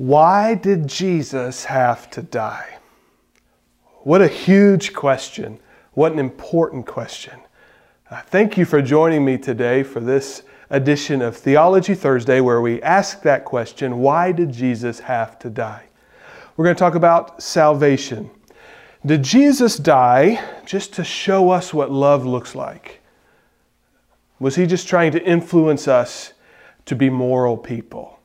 Why did Jesus have to die? What a huge question. What an important question. Uh, thank you for joining me today for this edition of Theology Thursday where we ask that question why did Jesus have to die? We're going to talk about salvation. Did Jesus die just to show us what love looks like? Was he just trying to influence us to be moral people?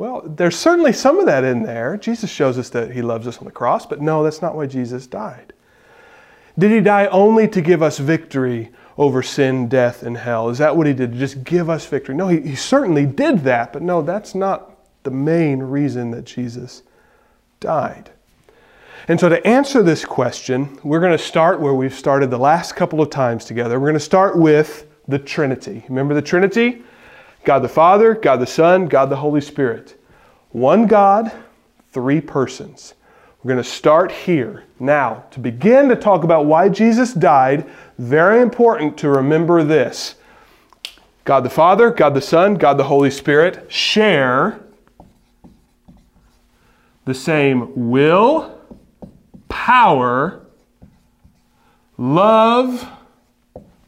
Well, there's certainly some of that in there. Jesus shows us that he loves us on the cross, but no, that's not why Jesus died. Did he die only to give us victory over sin, death, and hell? Is that what he did? Just give us victory? No, he, he certainly did that, but no, that's not the main reason that Jesus died. And so, to answer this question, we're going to start where we've started the last couple of times together. We're going to start with the Trinity. Remember the Trinity? God the Father, God the Son, God the Holy Spirit. One God, three persons. We're going to start here. Now, to begin to talk about why Jesus died, very important to remember this God the Father, God the Son, God the Holy Spirit share the same will, power, love,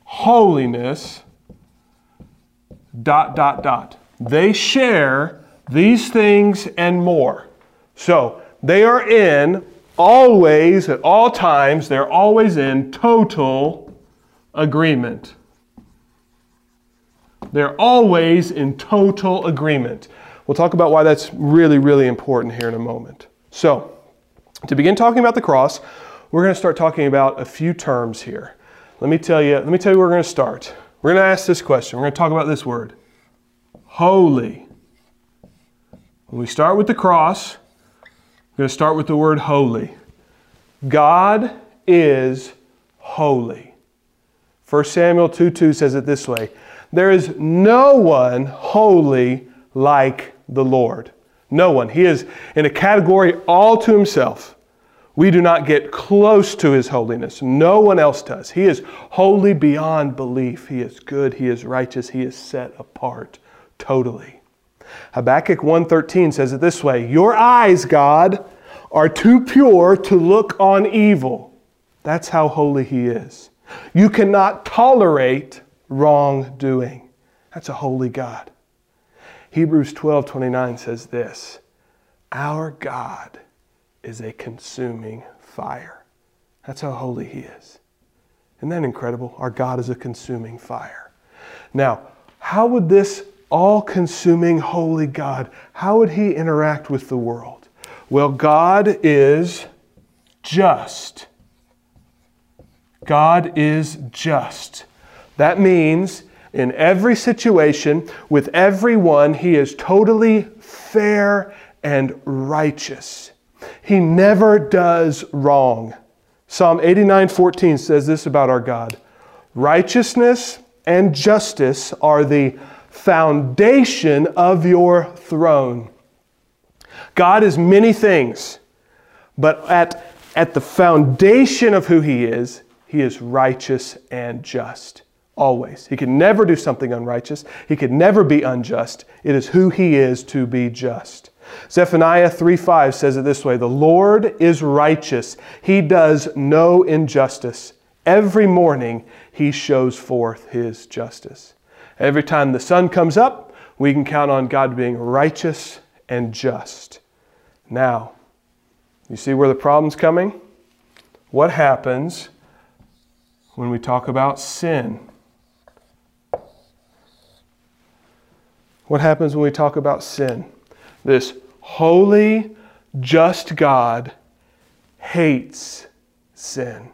holiness, dot, dot, dot. They share these things and more. So they are in always, at all times, they're always in total agreement. They're always in total agreement. We'll talk about why that's really, really important here in a moment. So, to begin talking about the cross, we're going to start talking about a few terms here. Let me tell you, let me tell you where we're going to start. We're going to ask this question. We're going to talk about this word holy. When we start with the cross, we're going to start with the word holy. God is holy. 1 Samuel 2 2 says it this way There is no one holy like the Lord. No one. He is in a category all to himself. We do not get close to his holiness. No one else does. He is holy beyond belief. He is good. He is righteous. He is set apart totally. Habakkuk 1:13 says it this way, "Your eyes, God, are too pure to look on evil." That's how holy he is. You cannot tolerate wrongdoing. That's a holy God. Hebrews 12:29 says this, "Our God is a consuming fire. That's how holy He is. Isn't that incredible? Our God is a consuming fire. Now, how would this all consuming holy God, how would He interact with the world? Well, God is just. God is just. That means in every situation, with everyone, He is totally fair and righteous. He never does wrong. Psalm 89:14 says this about our God. Righteousness and justice are the foundation of your throne. God is many things, but at, at the foundation of who He is, He is righteous and just. Always. He can never do something unrighteous. He can never be unjust. It is who He is to be just. Zephaniah 3:5 says it this way The Lord is righteous, He does no injustice. Every morning He shows forth His justice. Every time the sun comes up, we can count on God being righteous and just. Now, you see where the problem's coming? What happens when we talk about sin? What happens when we talk about sin? This holy, just God hates sin.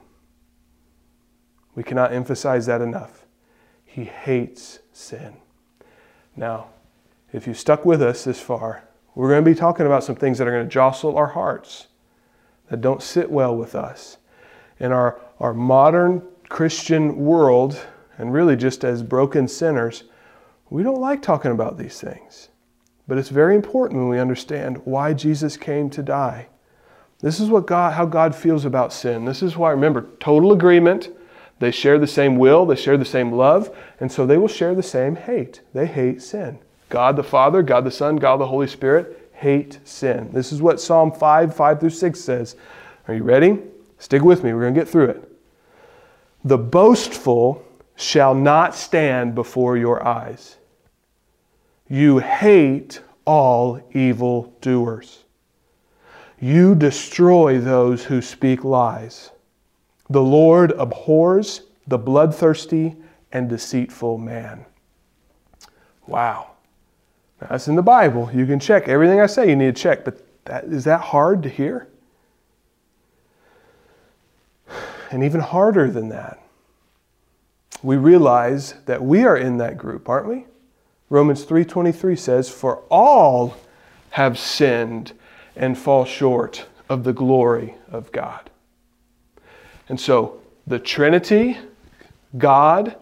We cannot emphasize that enough. He hates sin. Now, if you stuck with us this far, we're going to be talking about some things that are going to jostle our hearts, that don't sit well with us. In our, our modern Christian world, and really just as broken sinners, we don't like talking about these things. But it's very important when we understand why Jesus came to die. This is what God, how God feels about sin. This is why, remember, total agreement. They share the same will, they share the same love, and so they will share the same hate. They hate sin. God the Father, God the Son, God the Holy Spirit hate sin. This is what Psalm 5, 5 through 6 says. Are you ready? Stick with me. We're going to get through it. The boastful shall not stand before your eyes. You hate all evil doers. You destroy those who speak lies. The Lord abhors the bloodthirsty and deceitful man. Wow. Now, that's in the Bible. You can check everything I say, you need to check, but that, is that hard to hear? And even harder than that, we realize that we are in that group, aren't we? Romans 3:23 says, "For all have sinned and fall short of the glory of God." And so, the Trinity, God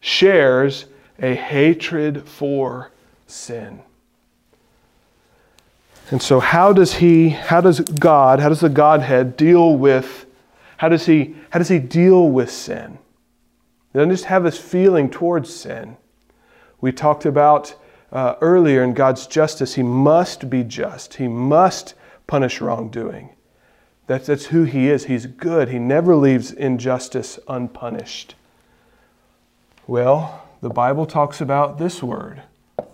shares a hatred for sin. And so how does he how does God, how does the Godhead deal with how does he how does he deal with sin? He doesn't just have this feeling towards sin. We talked about uh, earlier in God's justice, he must be just. He must punish wrongdoing. That's, that's who he is. He's good. He never leaves injustice unpunished. Well, the Bible talks about this word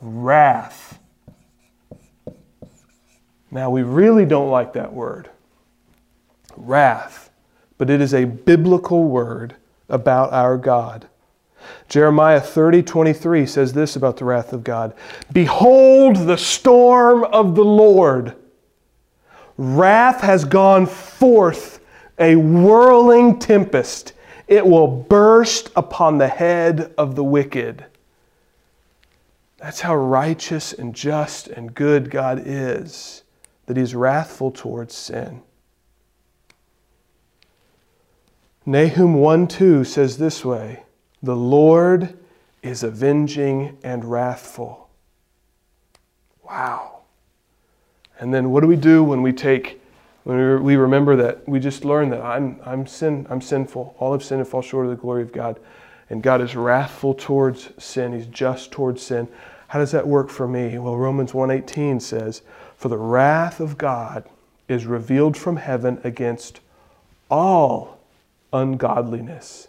wrath. Now, we really don't like that word, wrath, but it is a biblical word about our God. Jeremiah 30, 23 says this about the wrath of God Behold the storm of the Lord. Wrath has gone forth, a whirling tempest. It will burst upon the head of the wicked. That's how righteous and just and good God is, that He's wrathful towards sin. Nahum 1 2 says this way The Lord is avenging and wrathful. Wow. And then what do we do when we take, when we remember that we just learned that I'm, I'm, sin, I'm sinful, all have sinned and fall short of the glory of God and God is wrathful towards sin. He's just towards sin. How does that work for me? Well, Romans 1:18 says, "For the wrath of God is revealed from heaven against all ungodliness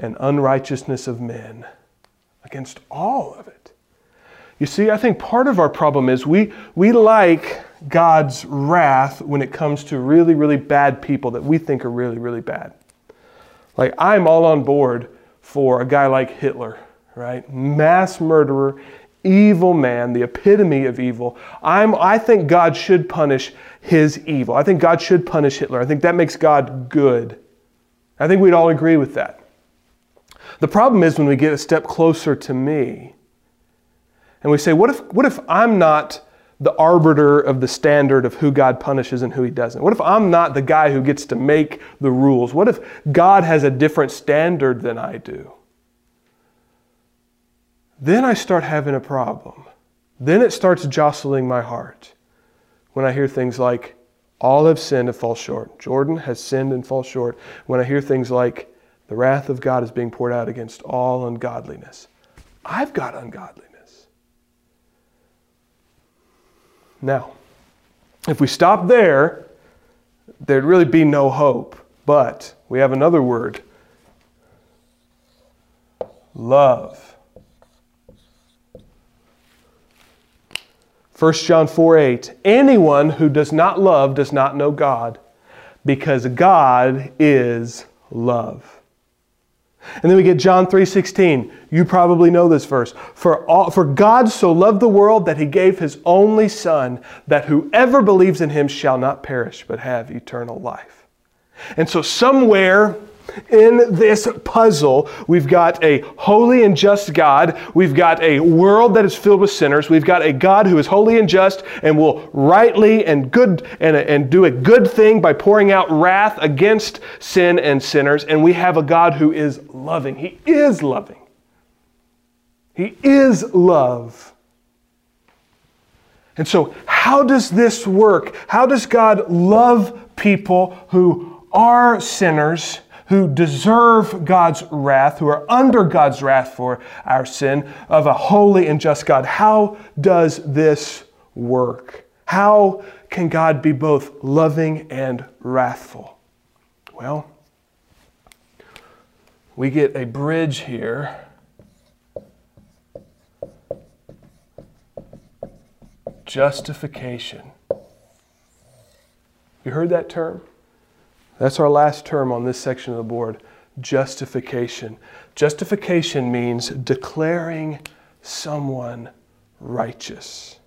and unrighteousness of men, against all of it." You see, I think part of our problem is we we like God's wrath when it comes to really really bad people that we think are really really bad. Like I'm all on board for a guy like Hitler, right? Mass murderer, evil man, the epitome of evil. I'm, I think God should punish his evil. I think God should punish Hitler. I think that makes God good. I think we'd all agree with that. The problem is when we get a step closer to me and we say, what if, what if I'm not the arbiter of the standard of who God punishes and who he doesn't? What if I'm not the guy who gets to make the rules? What if God has a different standard than I do? Then I start having a problem. Then it starts jostling my heart when I hear things like, all have sinned and fall short. Jordan has sinned and fall short. When I hear things like, the wrath of God is being poured out against all ungodliness. I've got ungodliness. Now, if we stop there, there'd really be no hope. But we have another word love. 1 John 4 8. Anyone who does not love does not know God, because God is love. And then we get John 3:16. You probably know this verse. For all, for God so loved the world that he gave his only son that whoever believes in him shall not perish but have eternal life. And so somewhere in this puzzle, we've got a holy and just God. We've got a world that is filled with sinners. We've got a God who is holy and just and will rightly and good and, and do a good thing by pouring out wrath against sin and sinners. And we have a God who is loving. He is loving. He is love. And so, how does this work? How does God love people who are sinners? Who deserve God's wrath, who are under God's wrath for our sin, of a holy and just God. How does this work? How can God be both loving and wrathful? Well, we get a bridge here. Justification. You heard that term? That's our last term on this section of the board justification. Justification means declaring someone righteous.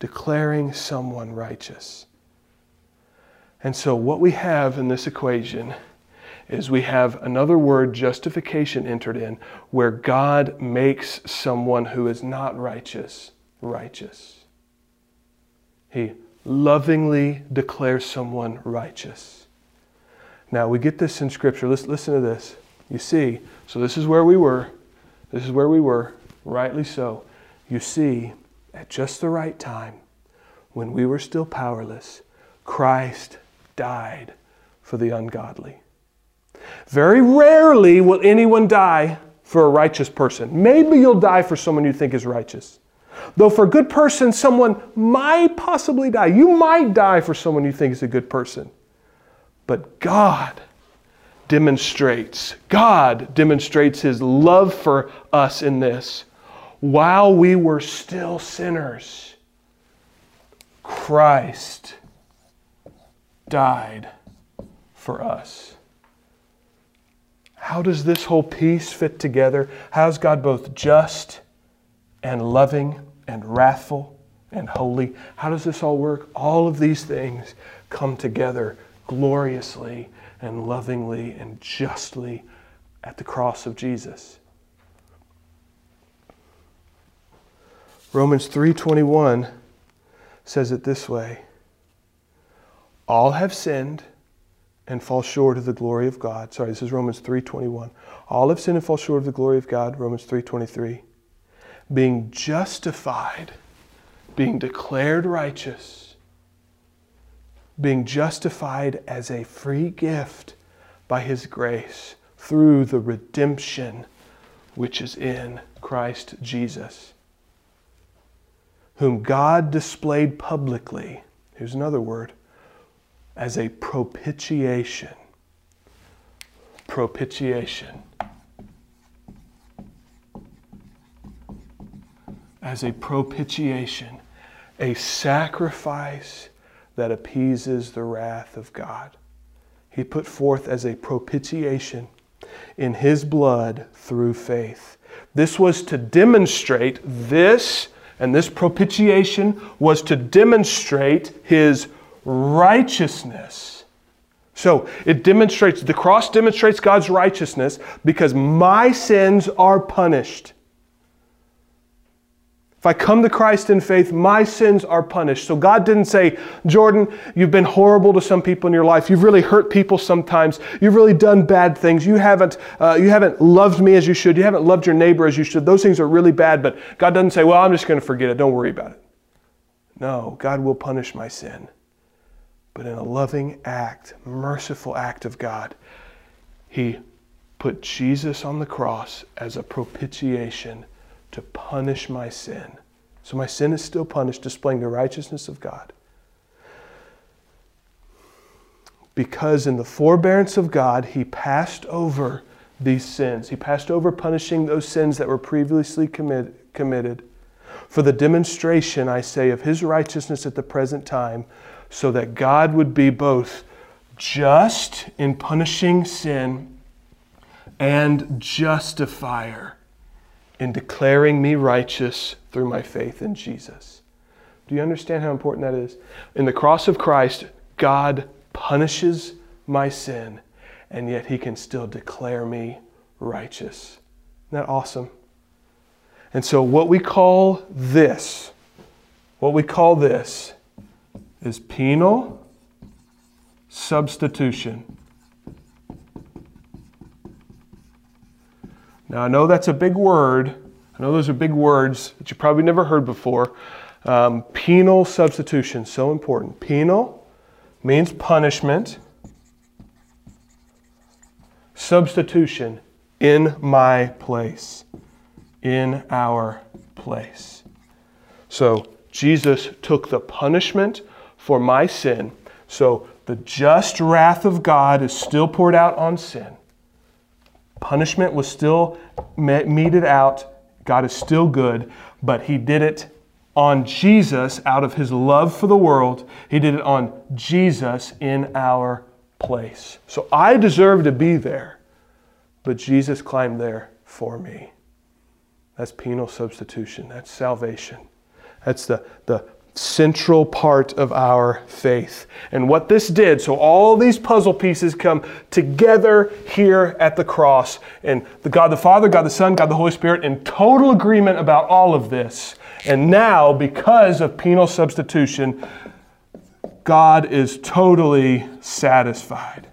Declaring someone righteous. And so, what we have in this equation is we have another word, justification, entered in, where God makes someone who is not righteous righteous. He lovingly declare someone righteous. Now, we get this in Scripture. Let's listen to this. You see, so this is where we were. This is where we were, rightly so. You see, at just the right time, when we were still powerless, Christ died for the ungodly. Very rarely will anyone die for a righteous person. Maybe you'll die for someone you think is righteous. Though for a good person, someone might possibly die. You might die for someone you think is a good person. But God demonstrates, God demonstrates his love for us in this. While we were still sinners, Christ died for us. How does this whole piece fit together? How is God both just and loving and wrathful and holy? How does this all work? All of these things come together gloriously and lovingly and justly at the cross of Jesus. Romans 3:21 says it this way. All have sinned and fall short of the glory of God. Sorry, this is Romans 3:21. All have sinned and fall short of the glory of God, Romans 3:23. Being justified, being declared righteous, being justified as a free gift by his grace through the redemption which is in Christ Jesus, whom God displayed publicly. Here's another word as a propitiation. Propitiation. As a propitiation, a sacrifice that appeases the wrath of God. He put forth as a propitiation in His blood through faith. This was to demonstrate this, and this propitiation was to demonstrate His righteousness. So it demonstrates, the cross demonstrates God's righteousness because my sins are punished. If I come to Christ in faith, my sins are punished. So God didn't say, Jordan, you've been horrible to some people in your life. You've really hurt people sometimes. You've really done bad things. You haven't, uh, you haven't loved me as you should. You haven't loved your neighbor as you should. Those things are really bad. But God doesn't say, well, I'm just going to forget it. Don't worry about it. No, God will punish my sin but in a loving act, merciful act of God, He put Jesus on the cross as a propitiation to punish my sin. So my sin is still punished, displaying the righteousness of God. Because in the forbearance of God, He passed over these sins. He passed over punishing those sins that were previously commit, committed for the demonstration, I say, of His righteousness at the present time so that God would be both just in punishing sin and justifier in declaring me righteous through my faith in Jesus. Do you understand how important that is? In the cross of Christ, God punishes my sin, and yet He can still declare me righteous. Isn't that awesome? And so, what we call this, what we call this, is penal substitution. Now, I know that's a big word. I know those are big words that you probably never heard before. Um, penal substitution, so important. Penal means punishment, substitution, in my place, in our place. So, Jesus took the punishment for my sin. So the just wrath of God is still poured out on sin. Punishment was still meted out. God is still good, but He did it on Jesus out of His love for the world. He did it on Jesus in our place. So I deserve to be there, but Jesus climbed there for me. That's penal substitution. That's salvation. That's the, the central part of our faith. And what this did, so all these puzzle pieces come together here at the cross. And the God the Father, God the Son, God the Holy Spirit in total agreement about all of this. And now, because of penal substitution, God is totally satisfied.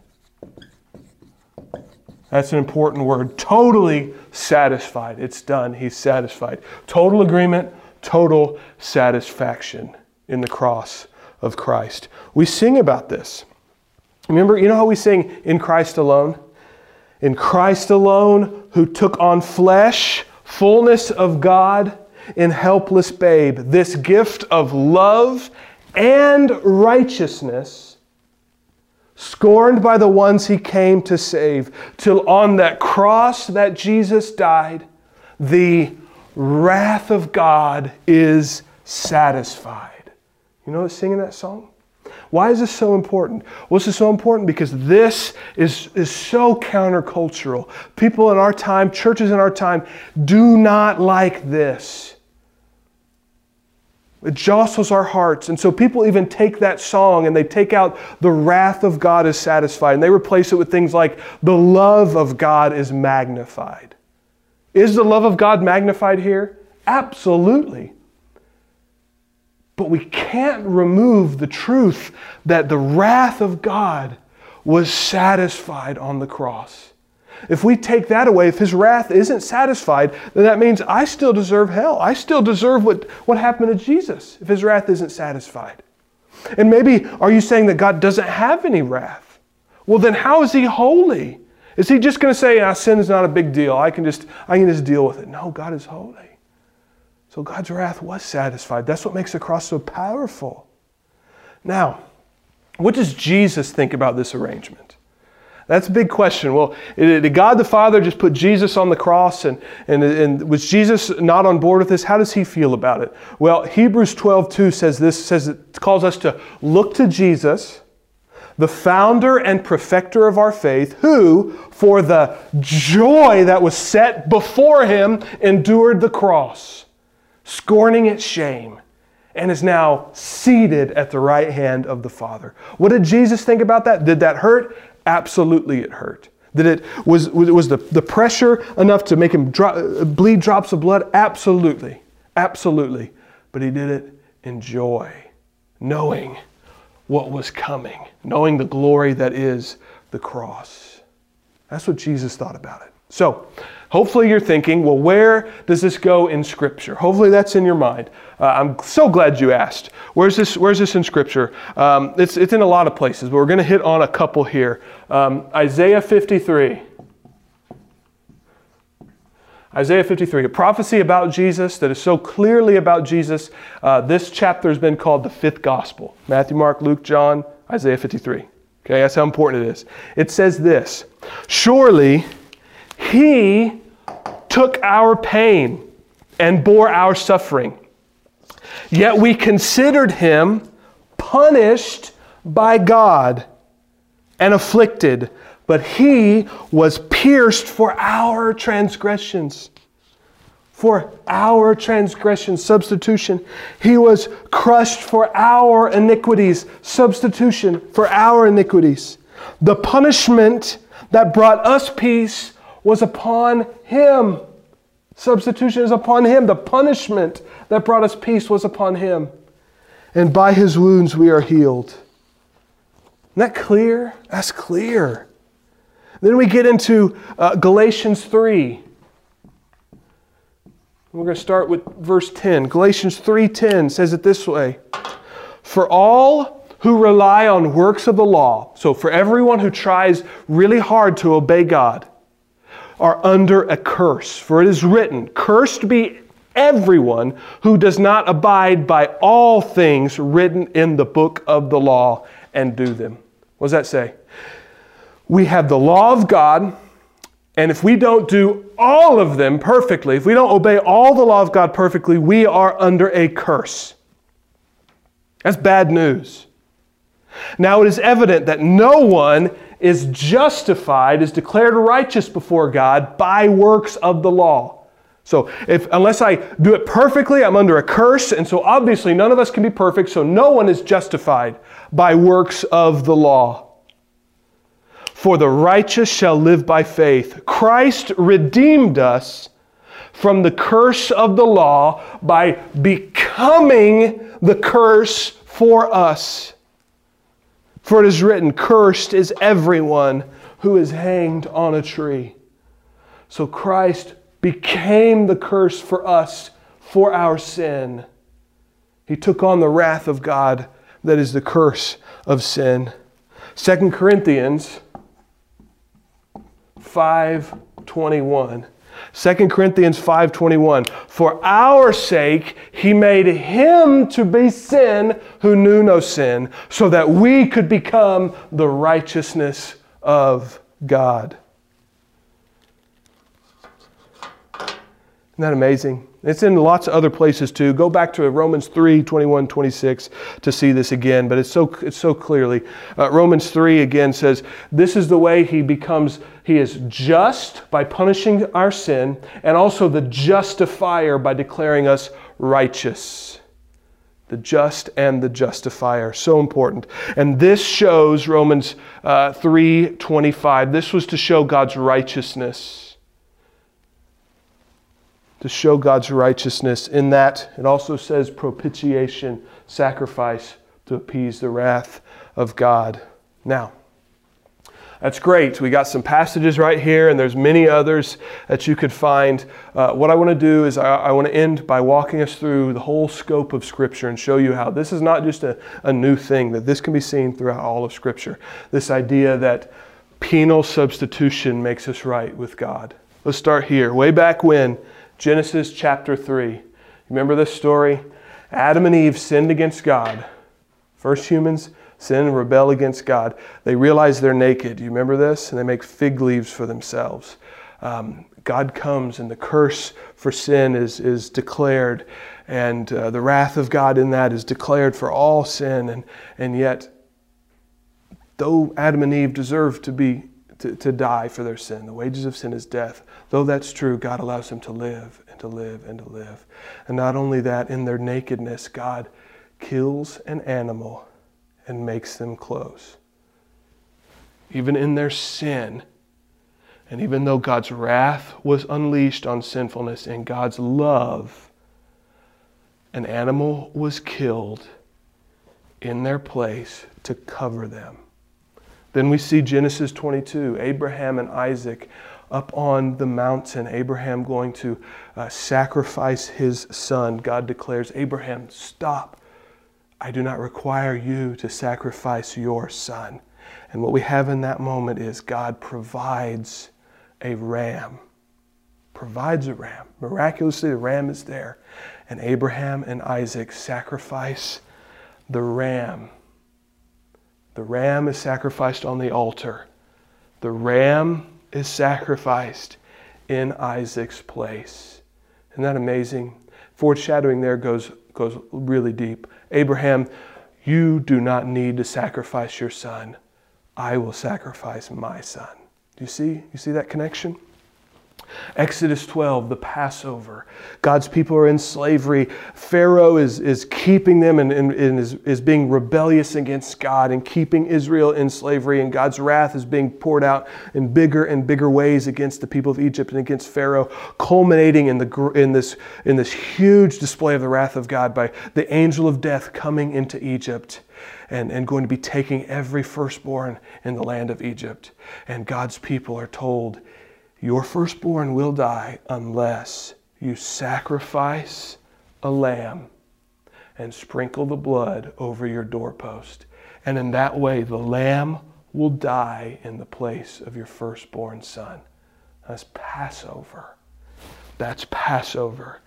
That's an important word. Totally satisfied. It's done. He's satisfied. Total agreement, total satisfaction in the cross of Christ. We sing about this. Remember, you know how we sing, In Christ alone? In Christ alone, who took on flesh, fullness of God, in helpless babe, this gift of love and righteousness, scorned by the ones he came to save, till on that cross that Jesus died, the wrath of God is satisfied. You know singing that song? Why is this so important? Well, this is so important because this is, is so countercultural. People in our time, churches in our time, do not like this. It jostles our hearts. And so people even take that song and they take out the wrath of God is satisfied and they replace it with things like the love of God is magnified. Is the love of God magnified here? Absolutely. But we can't remove the truth that the wrath of God was satisfied on the cross. If we take that away, if his wrath isn't satisfied, then that means I still deserve hell. I still deserve what, what happened to Jesus if his wrath isn't satisfied. And maybe are you saying that God doesn't have any wrath? Well, then how is he holy? Is he just going to say, ah, sin is not a big deal. I can just I can just deal with it. No, God is holy. So God's wrath was satisfied. That's what makes the cross so powerful. Now, what does Jesus think about this arrangement? That's a big question. Well, did God the Father just put Jesus on the cross and, and, and was Jesus not on board with this? How does he feel about it? Well, Hebrews 12, 2 says this, says it calls us to look to Jesus, the founder and perfecter of our faith, who, for the joy that was set before him, endured the cross, scorning its shame and is now seated at the right hand of the Father. What did Jesus think about that? Did that hurt? Absolutely, it hurt. That it was, was the, the pressure enough to make him bleed drops of blood? Absolutely. Absolutely. But he did it in joy, knowing what was coming, knowing the glory that is the cross. That's what Jesus thought about it. So, hopefully, you're thinking, well, where does this go in Scripture? Hopefully, that's in your mind. Uh, I'm so glad you asked. Where's this, where's this in Scripture? Um, it's, it's in a lot of places, but we're going to hit on a couple here. Um, Isaiah 53. Isaiah 53, a prophecy about Jesus that is so clearly about Jesus. Uh, this chapter has been called the fifth gospel Matthew, Mark, Luke, John, Isaiah 53. Okay, that's how important it is. It says this Surely he took our pain and bore our suffering. Yet we considered him punished by God and afflicted, but he was pierced for our transgressions. For our transgressions, substitution. He was crushed for our iniquities, substitution for our iniquities. The punishment that brought us peace was upon him. Substitution is upon him. The punishment that brought us peace was upon him. And by his wounds we are healed. Isn't that clear? That's clear. Then we get into uh, Galatians 3. We're going to start with verse 10. Galatians 3:10 says it this way: For all who rely on works of the law, so for everyone who tries really hard to obey God, are under a curse. For it is written, Cursed be everyone who does not abide by all things written in the book of the law and do them. What does that say? We have the law of God, and if we don't do all of them perfectly, if we don't obey all the law of God perfectly, we are under a curse. That's bad news. Now it is evident that no one is justified, is declared righteous before God by works of the law. So if unless I do it perfectly, I'm under a curse, and so obviously none of us can be perfect, so no one is justified by works of the law. For the righteous shall live by faith. Christ redeemed us from the curse of the law by becoming the curse for us. For it is written, Cursed is everyone who is hanged on a tree. So Christ became the curse for us for our sin. He took on the wrath of God that is the curse of sin. 2 Corinthians 5:21. 2 Corinthians 5:21 For our sake he made him to be sin who knew no sin so that we could become the righteousness of God. Isn't that amazing? It's in lots of other places too. Go back to Romans 3 21, 26 to see this again, but it's so, it's so clearly. Uh, Romans 3 again says, This is the way he becomes, he is just by punishing our sin, and also the justifier by declaring us righteous. The just and the justifier. So important. And this shows Romans uh, 3 25. This was to show God's righteousness to show God's righteousness. In that, it also says propitiation, sacrifice to appease the wrath of God. Now, that's great. We got some passages right here, and there's many others that you could find. Uh, what I want to do is I, I want to end by walking us through the whole scope of Scripture and show you how this is not just a, a new thing, that this can be seen throughout all of Scripture. This idea that penal substitution makes us right with God. Let's start here. Way back when, Genesis chapter 3. Remember this story? Adam and Eve sinned against God. First humans sin and rebel against God. They realize they're naked. You remember this? And they make fig leaves for themselves. Um, God comes and the curse for sin is, is declared, and uh, the wrath of God in that is declared for all sin. And, and yet, though Adam and Eve deserve to be to, to die for their sin, the wages of sin is death. Though that's true, God allows them to live and to live and to live. And not only that, in their nakedness, God kills an animal and makes them clothes. Even in their sin, and even though God's wrath was unleashed on sinfulness, in God's love, an animal was killed in their place to cover them. Then we see Genesis 22, Abraham and Isaac up on the mountain, Abraham going to uh, sacrifice his son. God declares, Abraham, stop. I do not require you to sacrifice your son. And what we have in that moment is God provides a ram. Provides a ram. Miraculously, the ram is there. And Abraham and Isaac sacrifice the ram. The ram is sacrificed on the altar. The ram is sacrificed in Isaac's place. Isn't that amazing? Foreshadowing there goes, goes really deep. Abraham, you do not need to sacrifice your son. I will sacrifice my son. Do you see? You see that connection? Exodus 12, the Passover. God's people are in slavery. Pharaoh is, is keeping them and, and, and, is, is being rebellious against God and keeping Israel in slavery. And God's wrath is being poured out in bigger and bigger ways against the people of Egypt and against Pharaoh, culminating in, the, in, this, in this huge display of the wrath of God by the angel of death coming into Egypt. And, and, going to be taking every firstborn in the land of Egypt. And God's people are told, your firstborn will die unless you sacrifice a lamb and sprinkle the blood over your doorpost. And in that way, the lamb will die in the place of your firstborn son. That's Passover. That's Passover.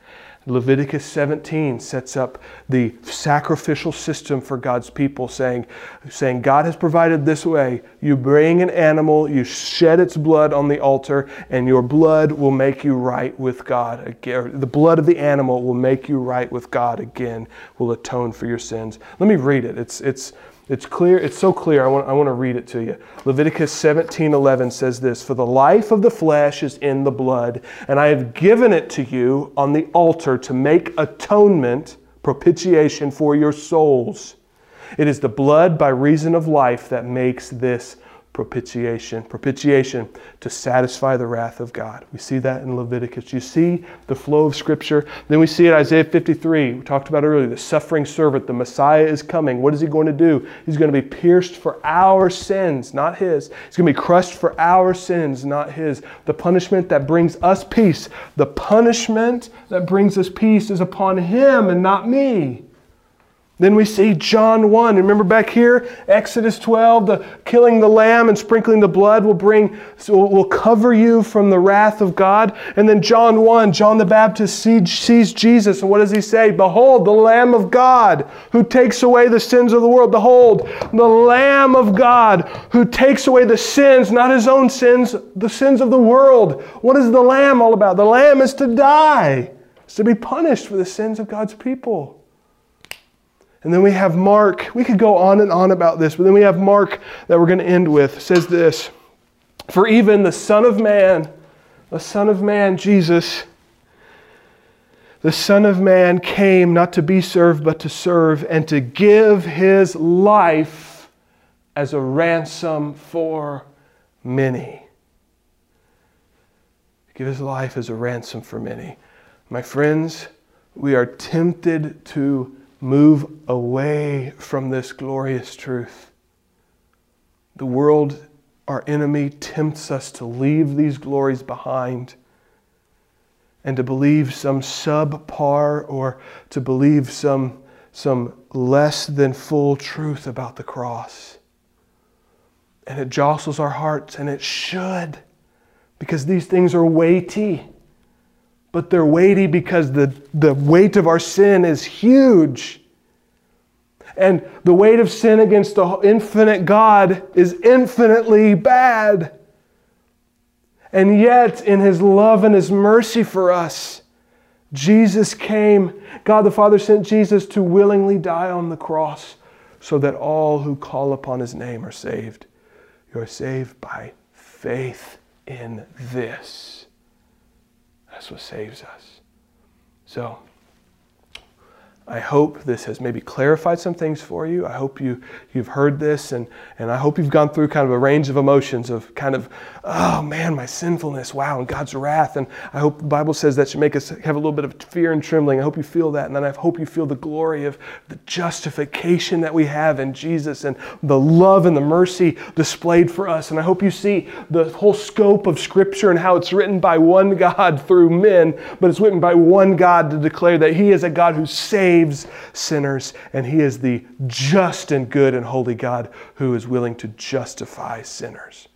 Leviticus 17 sets up the sacrificial system for God's people, saying, saying, God has provided this way. You bring an animal, you shed its blood on the altar, and your blood will make you right with God again. The blood of the animal will make you right with God again, will atone for your sins. Let me read it. It's, it's, it's clear, it's so clear. I want, I want to read it to you. Leviticus 17:11 says this, "For the life of the flesh is in the blood, and I have given it to you on the altar to make atonement, propitiation for your souls. It is the blood by reason of life that makes this propitiation. Propitiation to satisfy the wrath of God. We see that in Leviticus. You see the flow of Scripture. Then we see it Isaiah 53. We talked about earlier the suffering servant. The Messiah is coming. What is he going to do? He's going to be pierced for our sins, not his. He's going to be crushed for our sins, not his. The punishment that brings us peace, the punishment that brings us peace is upon him and not me. Then we see John 1. Remember back here, Exodus 12, the killing the lamb and sprinkling the blood will bring will cover you from the wrath of God. And then John 1, John the Baptist sees Jesus and what does he say? Behold, the lamb of God who takes away the sins of the world. Behold, the lamb of God who takes away the sins, not his own sins, the sins of the world. What is the lamb all about? The lamb is to die. It's to be punished for the sins of God's people. And then we have Mark. We could go on and on about this, but then we have Mark that we're going to end with. It says this For even the Son of Man, the Son of Man, Jesus, the Son of Man came not to be served, but to serve and to give his life as a ransom for many. Give his life as a ransom for many. My friends, we are tempted to move away from this glorious truth. The world, our enemy, tempts us to leave these glories behind and to believe some subpar or to believe some, some less than full truth about the cross. And it jostles our hearts, and it should, because these things are weighty but they're weighty because the, the weight of our sin is huge. And the weight of sin against the infinite God is infinitely bad. And yet, in His love and His mercy for us, Jesus came. God the Father sent Jesus to willingly die on the cross so that all who call upon His name are saved. You are saved by faith in this. That's what saves us. So, I hope this has maybe clarified some things for you. I hope you, you've heard this, and, and I hope you've gone through kind of a range of emotions of kind of, oh man, my sinfulness, wow, and God's wrath. And I hope the Bible says that should make us have a little bit of fear and trembling. I hope you feel that. And then I hope you feel the glory of the justification that we have in Jesus and the love and the mercy displayed for us. And I hope you see the whole scope of Scripture and how it's written by one God through men, but it's written by one God to declare that He is a God who saves saves sinners, and He is the just and good and holy God who is willing to justify sinners.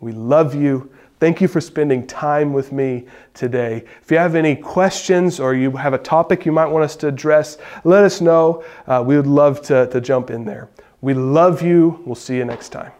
We love you. Thank you for spending time with me today. If you have any questions or you have a topic you might want us to address, let us know. Uh, we would love to, to jump in there. We love you. We'll see you next time.